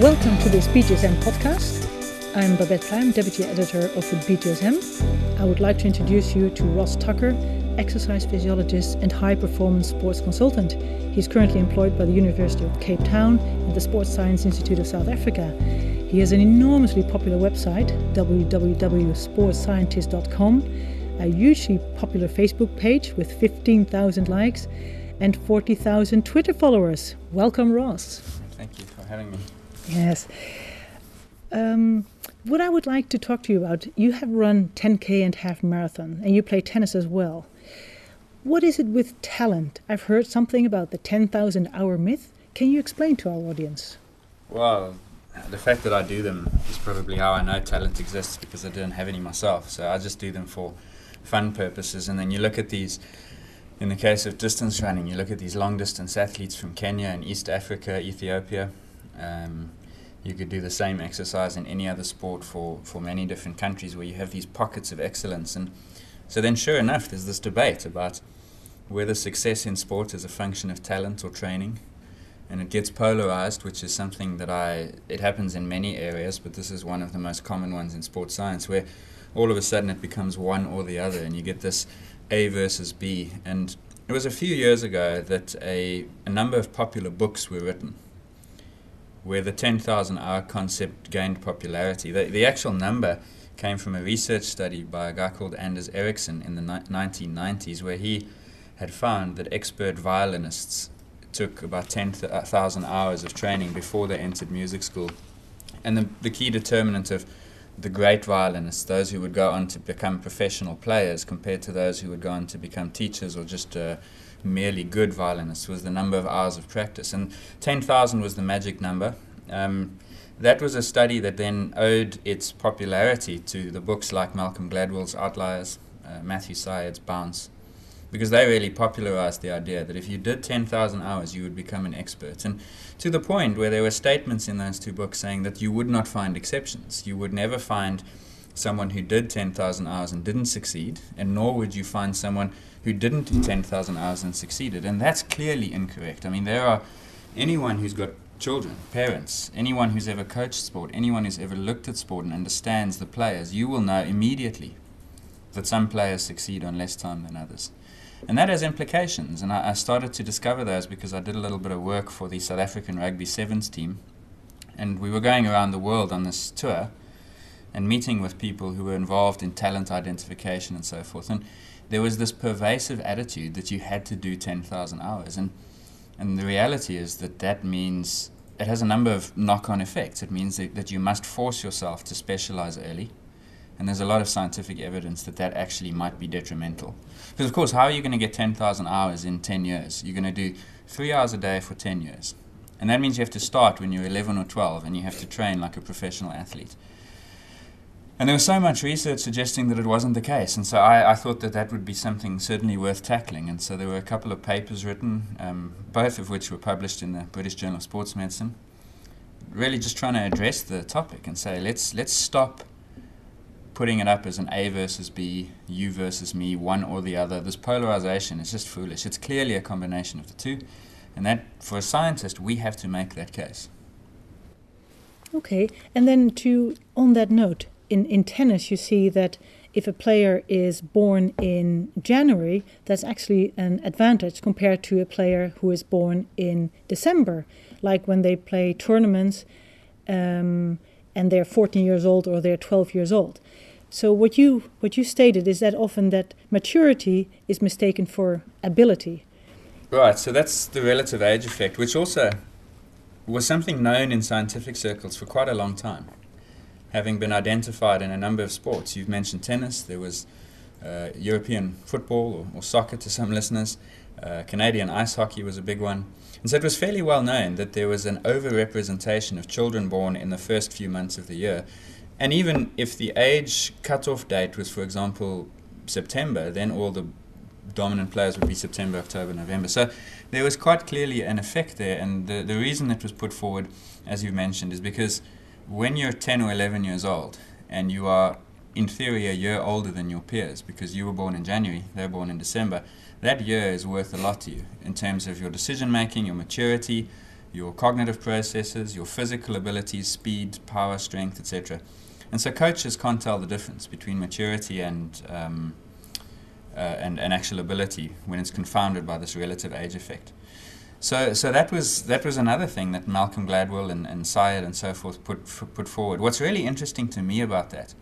Welcome to this BJSM podcast. I'm Babette Pluim, Deputy Editor of the BJSM. I would like to introduce you to Ross Tucker, exercise physiologist and high performance sports consultant. He's currently employed by the University of Cape Town and the Sports Science Institute of South Africa. He has an enormously popular website, www.sportsscientists.com, a hugely popular Facebook page with 15,000 likes, and 40,000 Twitter followers. Welcome, Ross. Thank you for having me. Yes. Um, what I would like to talk to you about, you have run 10K and half marathon, and you play tennis as well. What is it with talent? I've heard something about the 10,000 hour myth. Can you explain to our audience? Well, the fact that I do them is probably how I know talent exists because I didn't have any myself. So I just do them for fun purposes. And then you look at these, in the case of distance running, you look at these long distance athletes from Kenya and East Africa, Ethiopia. Um, you could do the same exercise in any other sport for, for many different countries where you have these pockets of excellence. And so then, sure enough, there's this debate about whether success in sport is a function of talent or training. And it gets polarized, which is something that I, it happens in many areas, but this is one of the most common ones in sports science, where all of a sudden it becomes one or the other, and you get this A versus B. And it was a few years ago that a, a number of popular books were written where the 10,000 hour concept gained popularity. The, the actual number came from a research study by a guy called Anders Ericsson in the ni- 1990s, where he had found that expert violinists took about 10,000 hours of training before they entered music school. And the, the key determinant of the great violinists, those who would go on to become professional players, compared to those who would go on to become teachers or just uh, merely good violinists was the number of hours of practice. And 10,000 was the magic number. Um, that was a study that then owed its popularity to the books like Malcolm Gladwell's Outliers, uh, Matthew Syed's Bounce, because they really popularized the idea that if you did 10,000 hours, you would become an expert. And to the point where there were statements in those two books saying that you would not find exceptions. You would never find someone who did 10,000 hours and didn't succeed, and nor would you find someone who didn't do 10,000 hours and succeeded. And that's clearly incorrect. I mean, there are anyone who's got children, parents, anyone who's ever coached sport, anyone who's ever looked at sport and understands the players, you will know immediately that some players succeed on less time than others. And that has implications. And I, I started to discover those because I did a little bit of work for the South African Rugby Sevens team. And we were going around the world on this tour and meeting with people who were involved in talent identification and so forth. And there was this pervasive attitude that you had to do 10,000 hours. And, and the reality is that that means it has a number of knock on effects. It means that, that you must force yourself to specialize early. And there's a lot of scientific evidence that that actually might be detrimental. Because, of course, how are you going to get 10,000 hours in 10 years? You're going to do three hours a day for 10 years. And that means you have to start when you're 11 or 12 and you have to train like a professional athlete. And there was so much research suggesting that it wasn't the case. And so I, I, thought that that would be something certainly worth tackling. And so there were a couple of papers written, um, both of which were published in the British Journal of Sports Medicine, really just trying to address the topic and say, let's, let's stop putting it up as an A versus B, you versus me, one or the other. This polarization is just foolish. It's clearly a combination of the two. And that, for a scientist, we have to make that case. Okay. And then to, on that note, in, in tennis, you see that if a player is born in January, that's actually an advantage compared to a player who is born in December. Like when they play tournaments um, and they're 14 years old or they're 12 years old. So what you what you stated is that often that maturity is mistaken for ability. Right. So that's the relative age effect, which also was something known in scientific circles for quite a long time having been identified in a number of sports. You've mentioned tennis, there was uh, European football or, or, soccer to some listeners, uh, Canadian ice hockey was a big one. And so it was fairly well known that there was an overrepresentation of children born in the first few months of the year. And even if the age cutoff date was, for example, September, then all the dominant players would be September, October, November. So there was quite clearly an effect there. And the, the reason that was put forward, as you mentioned, is because when you're 10 or 11 years old and you are in theory a year older than your peers because you were born in January, they're born in December, that year is worth a lot to you in terms of your decision making, your maturity, your cognitive processes, your physical abilities, speed, power, strength, etc. And so coaches can't tell the difference between maturity and, um, uh, and, and actual ability when it's confounded by this relative age effect. So, so that was that was another thing that Malcolm Gladwell and, and Syed and so forth put put forward. What's really interesting to me about that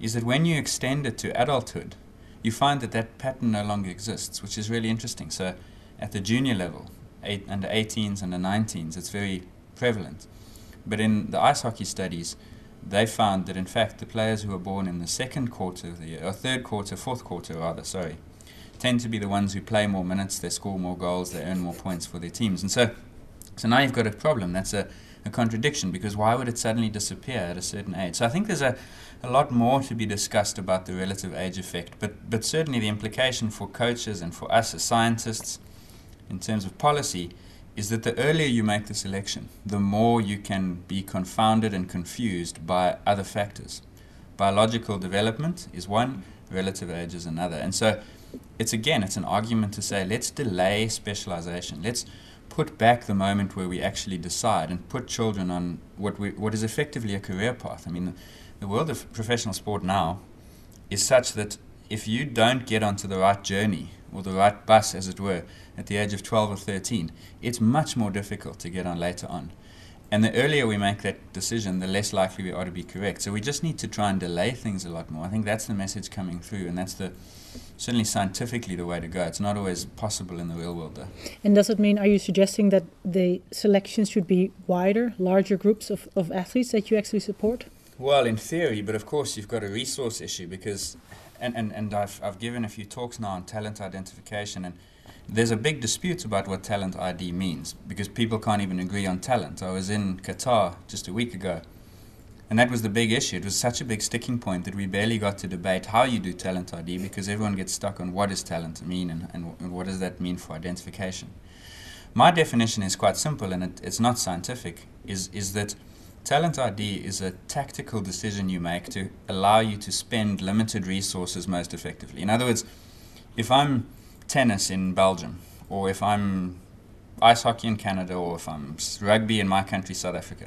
is that when you extend it to adulthood, you find that that pattern no longer exists, which is really interesting. So, at the junior level, eight, under 18s, and the 19s, it's very prevalent. But in the ice hockey studies, they found that in fact the players who were born in the second quarter of the year, or third quarter, fourth quarter rather, sorry, tend to be the ones who play more minutes, they score more goals, they earn more points for their teams. And so, so now you've got a problem. That's a, a contradiction because why would it suddenly disappear at a certain age? So I think there's a, a lot more to be discussed about the relative age effect, but, but certainly the implication for coaches and for us as scientists in terms of policy is that the earlier you make the selection, the more you can be confounded and confused by other factors. Biological development is one, relative age is another. And so it's again, it's an argument to say let's delay specialization. Let's put back the moment where we actually decide and put children on what, we, what is effectively a career path. I mean, the, the world of professional sport now is such that if you don't get onto the right journey or the right bus, as it were, at the age of 12 or 13, it's much more difficult to get on later on. And the earlier we make that decision, the less likely we are to be correct. So we just need to try and delay things a lot more. I think that's the message coming through, and that's the certainly scientifically the way to go. It's not always possible in the real world, though. And does it mean, are you suggesting that the selections should be wider, larger groups of, of athletes that you actually support? Well, in theory, but of course you've got a resource issue because, and, and, and I've, I've given a few talks now on talent identification and there's a big dispute about what talent ID means because people can't even agree on talent. I was in Qatar just a week ago, and that was the big issue. It was such a big sticking point that we barely got to debate how you do talent ID because everyone gets stuck on what does talent mean and, and, and what does that mean for identification. My definition is quite simple and it, it's not scientific, is, is that talent ID is a tactical decision you make to allow you to spend limited resources most effectively. In other words, if I'm tennis in Belgium, or if I'm ice hockey in Canada, or if I'm rugby in my country, South Africa,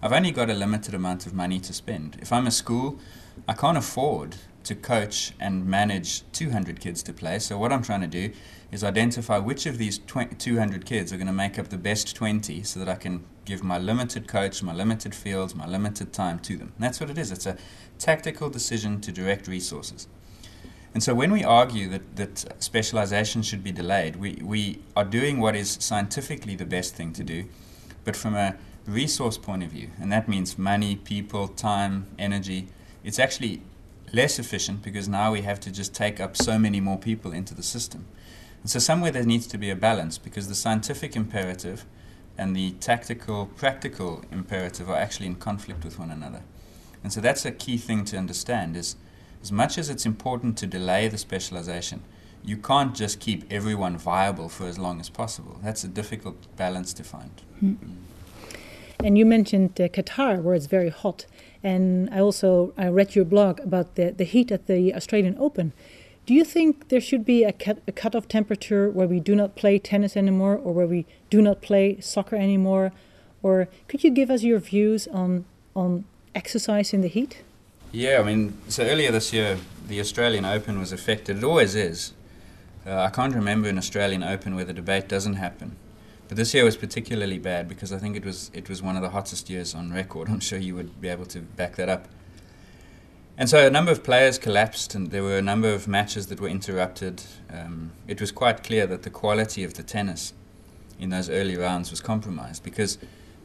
I've only got a limited amount of money to spend. If I'm a school, I can't afford to coach and manage 200 kids to play. So, what I'm trying to do is identify which of these 200 kids are going to make up the best 20 so that I can give my limited coach, my limited fields, my limited time to them. That's what it is. It's a tactical decision to direct resources. And so when we argue that, that specialization should be delayed, we, we are doing what is scientifically the best thing to do, but from a resource point of view, and that means money, people, time, energy, it's actually less efficient because now we have to just take up so many more people into the system. And so somewhere there needs to be a balance because the scientific imperative and the tactical, practical imperative are actually in conflict with one another. And so that's a key thing to understand is as much as it's important to delay the specialization, you can't just keep everyone viable for as long as possible. That's a difficult balance to find. Mm. And you mentioned uh, Qatar, where it's very hot. And I also I read your blog about the, the heat at the Australian Open. Do you think there should be a, cut, a cutoff temperature where we do not play tennis anymore or where we do not play soccer anymore? Or could you give us your views on, on exercise in the heat? Yeah, I mean, so earlier this year, the Australian Open was affected. It always is. Uh, I can't remember an Australian Open where the debate doesn't happen. But this year was particularly bad because I think it was it was one of the hottest years on record. I'm sure you would be able to back that up. And so a number of players collapsed, and there were a number of matches that were interrupted. Um, it was quite clear that the quality of the tennis in those early rounds was compromised because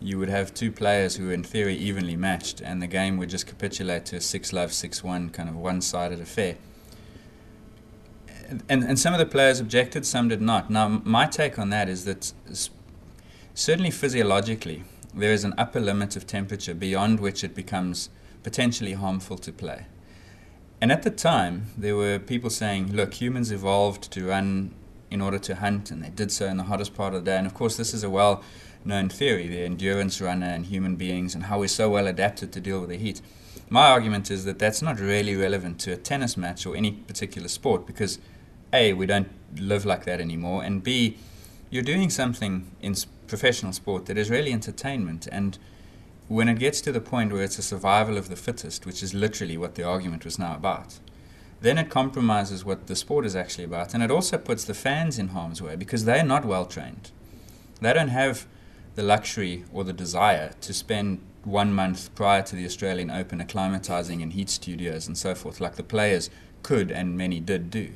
you would have two players who were in theory evenly matched, and the game would just capitulate to a six love, six one kind of one sided affair. And, and some of the players objected, some did not. Now, my take on that is that certainly physiologically, there is an upper limit of temperature beyond which it becomes potentially harmful to play. And at the time, there were people saying, look, humans evolved to run in order to hunt, and they did so in the hottest part of the day. And of course, this is a well known theory, the endurance runner and human beings, and how we're so well adapted to deal with the heat. My argument is that that's not really relevant to a tennis match or any particular sport because, A, we don't live like that anymore, and B, you're doing something in professional sport that is really entertainment. And when it gets to the point where it's a survival of the fittest, which is literally what the argument was now about, then it compromises what the sport is actually about. And it also puts the fans in harm's way because they're not well trained. They don't have the luxury or the desire to spend one month prior to the Australian Open acclimatizing in heat studios and so forth, like the players could and many did do.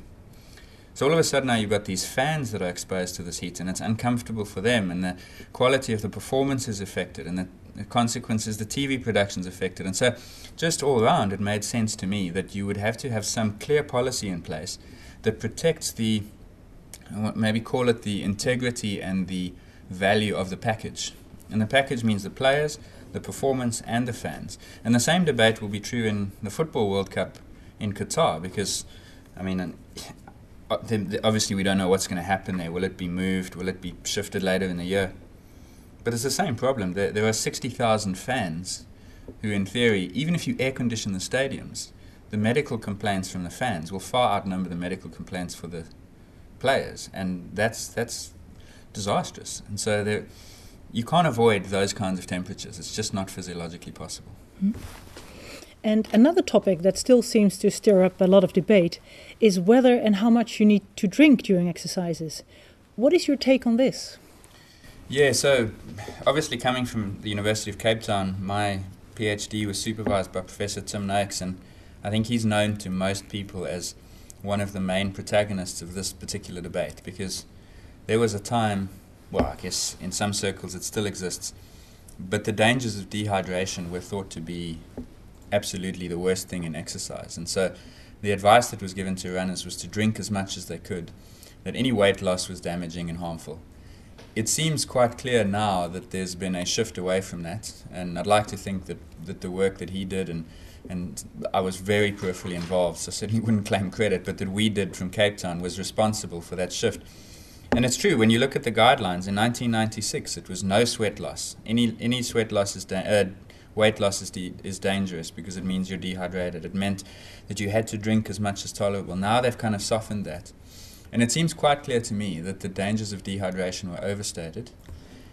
So all of a sudden now you've got these fans that are exposed to this heat and it's uncomfortable for them and the quality of the performance is affected and the, consequences, the TV production is affected. And so just all around it made sense to me that you would have to have some clear policy in place that protects the, maybe call it the integrity and the value of the package. And the package means the players, the performance, and the fans. And the same debate will be true in the Football World Cup in Qatar because, I mean, uh, obviously we don't know what's going to happen there. Will it be moved? Will it be shifted later in the year? But it's the same problem. There, there are 60,000 fans who, in theory, even if you air condition the stadiums, the medical complaints from the fans will far outnumber the medical complaints for the players, and that's that's disastrous. And so there, you can't avoid those kinds of temperatures. It's just not physiologically possible. Mm-hmm. And another topic that still seems to stir up a lot of debate is whether and how much you need to drink during exercises. What is your take on this? Yeah, so obviously coming from the University of Cape Town, my PhD was supervised by Professor Tim Noakes, and I think he's known to most people as one of the main protagonists of this particular debate because there was a time, well, I guess in some circles it still exists, but the dangers of dehydration were thought to be absolutely the worst thing in exercise. And so the advice that was given to runners was to drink as much as they could, that any weight loss was damaging and harmful. It seems quite clear now that there's been a shift away from that, and I'd like to think that, that the work that he did, and, and I was very peripherally involved, so certainly wouldn't claim credit, but that we did from Cape Town was responsible for that shift. And it's true, when you look at the guidelines, in 1996 it was no sweat loss. Any, any sweat loss is da- uh, weight loss is, de- is dangerous because it means you're dehydrated. It meant that you had to drink as much as tolerable. Now they've kind of softened that. And it seems quite clear to me that the dangers of dehydration were overstated.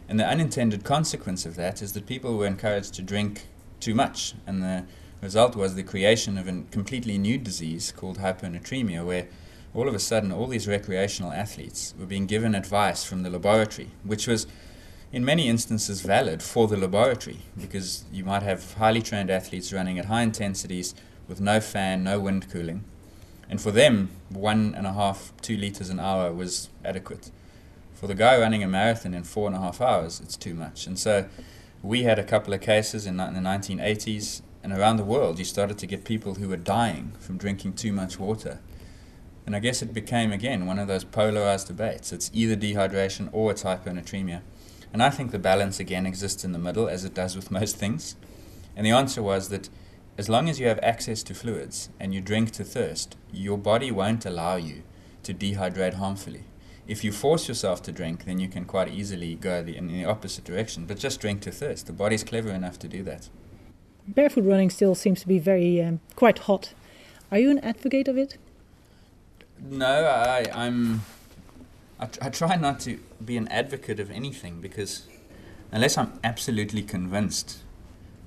And the unintended consequence of that is that people were encouraged to drink too much. And the result was the creation of a completely new disease called hyponatremia, where all of a sudden all these recreational athletes were being given advice from the laboratory, which was in many instances valid for the laboratory because you might have highly trained athletes running at high intensities with no fan, no wind cooling. And for them, one and a half, two liters an hour was adequate. For the guy running a marathon in four and a half hours, it's too much. And so we had a couple of cases in, in the 1980s, and around the world, you started to get people who were dying from drinking too much water. And I guess it became, again, one of those polarized debates. It's either dehydration or it's hyponatremia. And I think the balance again exists in the middle, as it does with most things. And the answer was that as long as you have access to fluids and you drink to thirst, your body won't allow you to dehydrate harmfully. If you force yourself to drink, then you can quite easily go the, in the opposite direction. But just drink to thirst. The body's clever enough to do that. Barefoot running still seems to be very um, quite hot. Are you an advocate of it? No, I, I'm I, I try not to be an advocate of anything because unless I'm absolutely convinced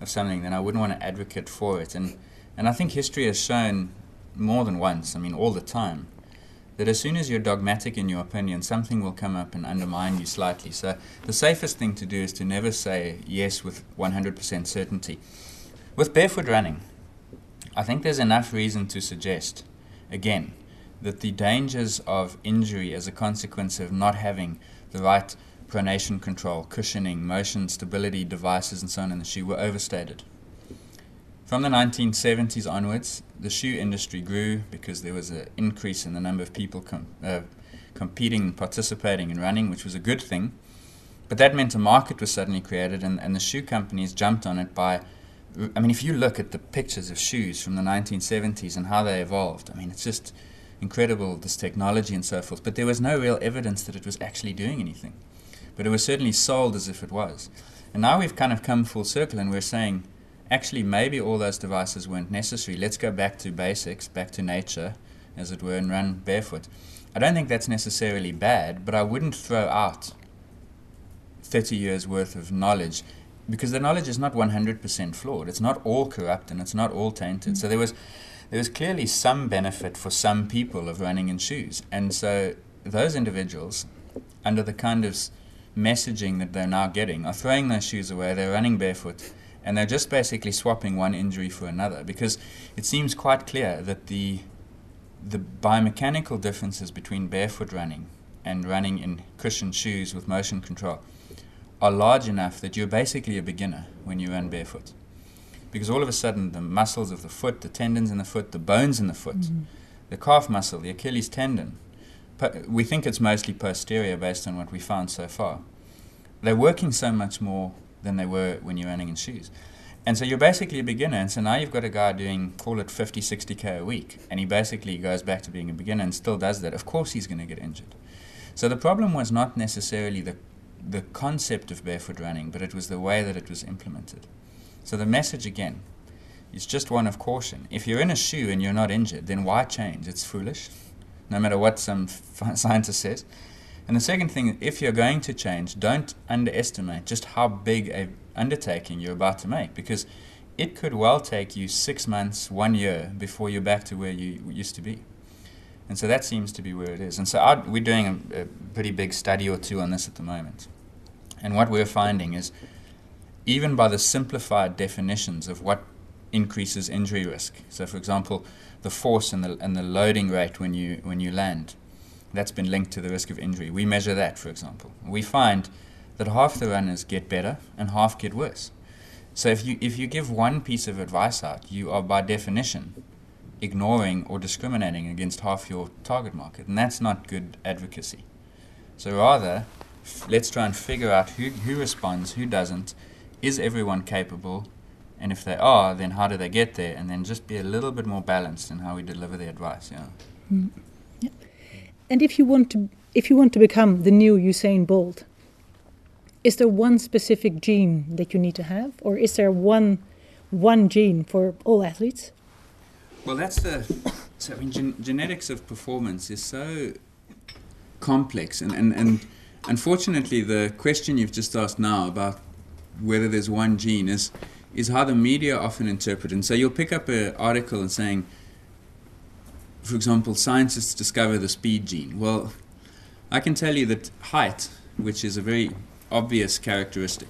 of something, then I wouldn't want to advocate for it. And and I think history has shown more than once, I mean all the time, that as soon as you're dogmatic in your opinion, something will come up and undermine you slightly. So the safest thing to do is to never say yes with 100% certainty. With barefoot running, I think there's enough reason to suggest, again, that the dangers of injury as a consequence of not having the right pronation control, cushioning, motion stability devices, and so on in the shoe were overstated. From the 1970s onwards, the shoe industry grew because there was an increase in the number of people com- uh, competing and participating in running, which was a good thing. But that meant a market was suddenly created, and, and the shoe companies jumped on it by. I mean, if you look at the pictures of shoes from the 1970s and how they evolved, I mean, it's just incredible, this technology and so forth, but there was no real evidence that it was actually doing anything. But it was certainly sold as if it was. And now we've kind of come full circle and we're saying, actually, maybe all those devices weren't necessary. Let's go back to basics, back to nature, as it were, and run barefoot. I don't think that's necessarily bad, but I wouldn't throw out 30 years worth of knowledge because the knowledge is not 100% flawed. It's not all corrupt and it's not all tainted. So there was there was clearly some benefit for some people of running in shoes. And so those individuals, under the kind of messaging that they're now getting, are throwing their shoes away, they're running barefoot, and they're just basically swapping one injury for another because it seems quite clear that the the biomechanical differences between barefoot running and running in cushioned shoes with motion control are large enough that you're basically a beginner when you run barefoot because all of a sudden the muscles of the foot, the tendons in the foot, the bones in the foot, mm-hmm. the calf muscle, the Achilles tendon, we think it's mostly posterior based on what we found so far. They're working so much more than they were when you're running in shoes. And so you're basically a beginner. And so now you've got a guy doing, call it 50, 60K a week. And he basically goes back to being a beginner and still does that. Of course he's going to get injured. So the problem was not necessarily the, the concept of barefoot running, but it was the way that it was implemented. So the message again is just one of caution. If you're in a shoe and you're not injured, then why change? It's foolish, no matter what some scientist says. And the second thing, if you're going to change, don't underestimate just how big a undertaking you're about to make because it could well take you six months, one year before you're back to where you used to be. And so that seems to be where it is. And so our, we're doing a, a pretty big study or two on this at the moment. And what we're finding is even by the simplified definitions of what increases injury risk. So, for example, the force and the, and the loading rate when you, when you land, that's been linked to the risk of injury. We measure that, for example. We find that half the runners get better and half get worse. So, if you, if you give one piece of advice out, you are by definition ignoring or discriminating against half your target market, and that's not good advocacy. So, rather, let's try and figure out who, who responds, who doesn't, is everyone capable? And if they are, then how do they get there? And then just be a little bit more balanced in how we deliver the advice. Yeah. Mm. yeah. And if you want to, if you want to become the new Usain Bolt, is there one specific gene that you need to have, or is there one one gene for all athletes? Well, that's the. So, I mean, gen genetics of performance is so complex, and, and, and unfortunately, the question you've just asked now about whether there's one gene is is how the media often interpret. And so you'll pick up an article and saying, for example, scientists discover the speed gene. Well, I can tell you that height, which is a very obvious characteristic,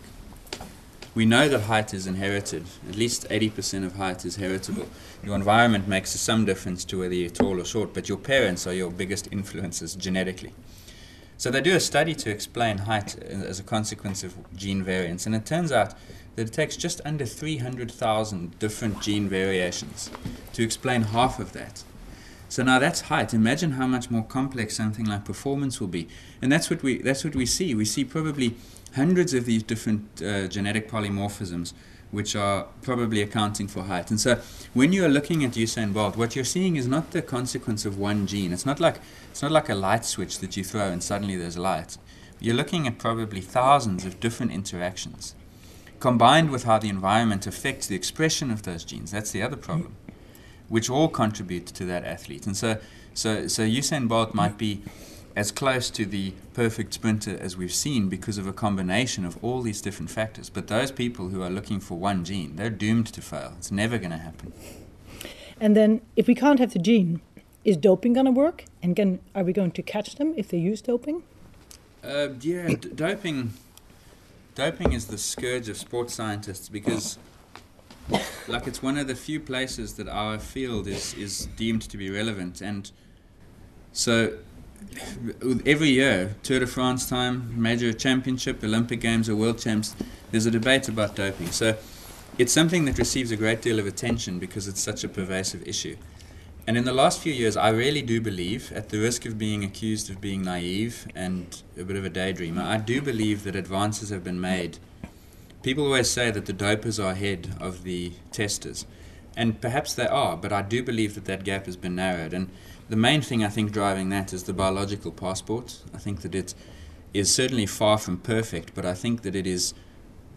we know that height is inherited. At least 80% of height is heritable. Your environment makes some difference to whether you're tall or short, but your parents are your biggest influences genetically. So they do a study to explain height as a consequence of gene variants, and it turns out that takes just under 300,000 different gene variations to explain half of that. So now that's height. Imagine how much more complex something like performance will be, and that's what we that's what we see. We see probably hundreds of these different uh, genetic polymorphisms which are probably accounting for height. And so when you are looking at Usain Bolt, what you're seeing is not the consequence of one gene. It's not like it's not like a light switch that you throw and suddenly there's light. You're looking at probably thousands of different interactions combined with how the environment affects the expression of those genes. That's the other problem, which all contribute to that athlete. And so so so Usain Bolt might be as close to the perfect sprinter as we've seen because of a combination of all these different factors. But those people who are looking for one gene, they're doomed to fail. It's never going to happen. And then, if we can't have the gene, is doping going to work? And can, are we going to catch them if they use doping? Uh, yeah, doping. Doping is the scourge of sports scientists because, like, it's one of the few places that our field is is deemed to be relevant, and so every year, Tour de France time, major championship, Olympic Games, or World Champs, there's a debate about doping. So it's something that receives a great deal of attention because it's such a pervasive issue. And in the last few years, I really do believe, at the risk of being accused of being naive and a bit of a daydreamer, I do believe that advances have been made. People always say that the dopers are ahead of the testers. And perhaps they are, but I do believe that that gap has been narrowed. And the main thing I think driving that is the biological passport. I think that it is certainly far from perfect, but I think that it is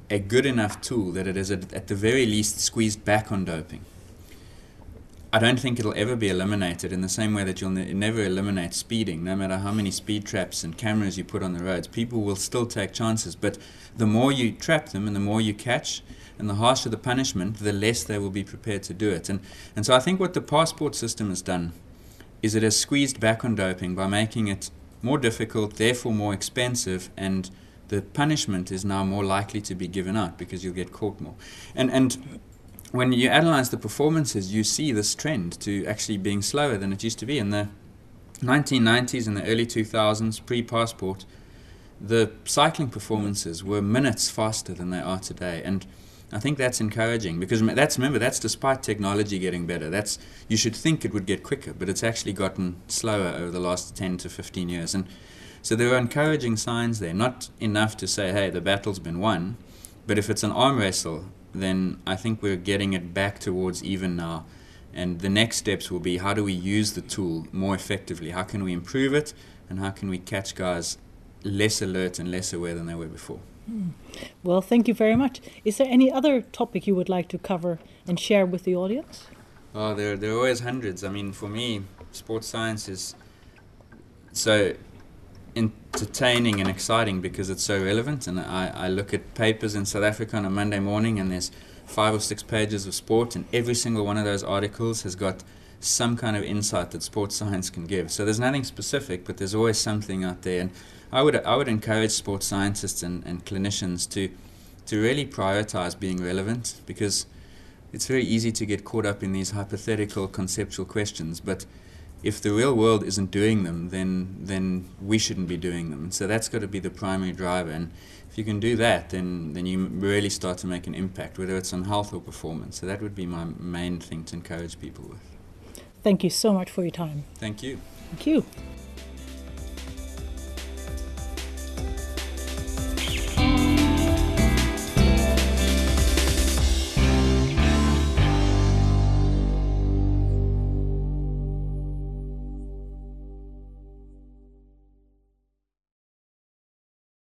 a good enough tool that it is at, at the very least squeezed back on doping. I don't think it'll ever be eliminated in the same way that you'll ne- never eliminate speeding, no matter how many speed traps and cameras you put on the roads. People will still take chances, but the more you trap them and the more you catch, and the harsher the punishment, the less they will be prepared to do it. And, and so I think what the passport system has done is it has squeezed back on doping by making it more difficult, therefore more expensive, and the punishment is now more likely to be given out because you'll get caught more. And, and when you analyze the performances, you see this trend to actually being slower than it used to be. In the 1990s and the early 2000s, pre passport, the cycling performances were minutes faster than they are today. And I think that's encouraging because that's remember that's despite technology getting better. That's you should think it would get quicker, but it's actually gotten slower over the last 10 to 15 years. And so there are encouraging signs there. Not enough to say, hey, the battle's been won, but if it's an arm wrestle, then I think we're getting it back towards even now. And the next steps will be how do we use the tool more effectively? How can we improve it? And how can we catch guys less alert and less aware than they were before? Hmm. Well, thank you very much. Is there any other topic you would like to cover and share with the audience? Oh, there, there are always hundreds. I mean, for me, sports science is so entertaining and exciting because it's so relevant. And I, I look at papers in South Africa on a Monday morning, and there's five or six pages of sport, and every single one of those articles has got some kind of insight that sports science can give. So there's nothing specific, but there's always something out there. And I would I would encourage sports scientists and, and clinicians to to really prioritize being relevant because it's very easy to get caught up in these hypothetical conceptual questions, but if the real world isn't doing them, then then we shouldn't be doing them. So that's got to be the primary driver. And if you can do that, then then you really start to make an impact, whether it's on health or performance. So that would be my main thing to encourage people with. Thank you so much for your time. Thank you. Thank you.